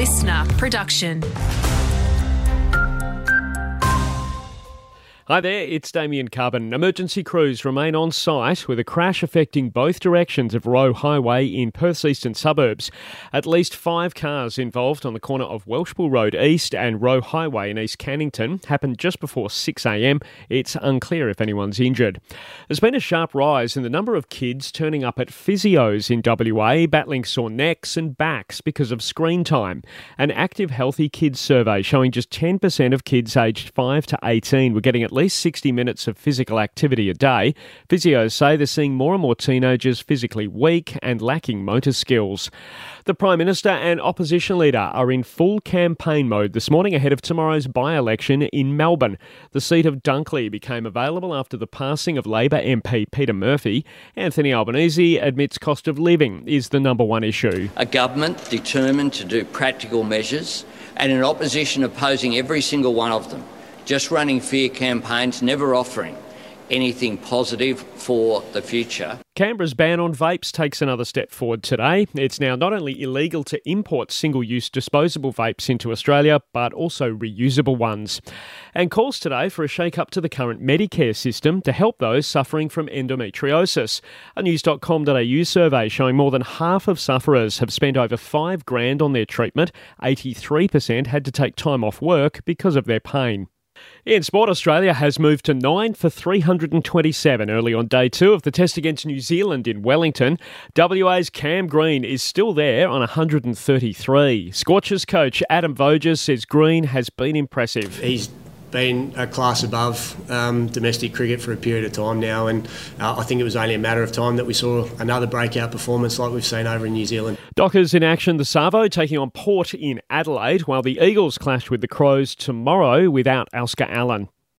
listener production. Hi there, it's Damien Carbon. Emergency crews remain on site with a crash affecting both directions of Roe Highway in Perth's eastern suburbs. At least five cars involved on the corner of Welshpool Road East and Roe Highway in East Cannington happened just before 6am. It's unclear if anyone's injured. There's been a sharp rise in the number of kids turning up at physios in WA battling sore necks and backs because of screen time. An active healthy kids survey showing just 10% of kids aged 5 to 18 were getting at least 60 minutes of physical activity a day. Physios say they're seeing more and more teenagers physically weak and lacking motor skills. The Prime Minister and opposition leader are in full campaign mode this morning ahead of tomorrow's by election in Melbourne. The seat of Dunkley became available after the passing of Labor MP Peta Murphy. Anthony Albanese admits cost of living is the number one issue. A government determined to do practical measures and an opposition opposing every single one of them just running fear campaigns, never offering anything positive for the future. Canberra's ban on vapes takes another step forward today. It's now not only illegal to import single use disposable vapes into Australia, but also reusable ones. And calls today for a shake up to the current Medicare system to help those suffering from endometriosis. A news.com.au survey showing more than half of sufferers have spent over five grand on their treatment. 83% had to take time off work because of their pain. In sport, Australia has moved to 9 for 327 early on day two of the test against New Zealand in Wellington. WA's Cam Green is still there on 133. Scorchers coach Adam Voges says Green has been impressive. He's been a class above um, domestic cricket for a period of time now, and uh, I think it was only a matter of time that we saw another breakout performance like we've seen over in New Zealand. Dockers in action, the Savo taking on Port in Adelaide, while the Eagles clash with the Crows tomorrow without Oscar Allen.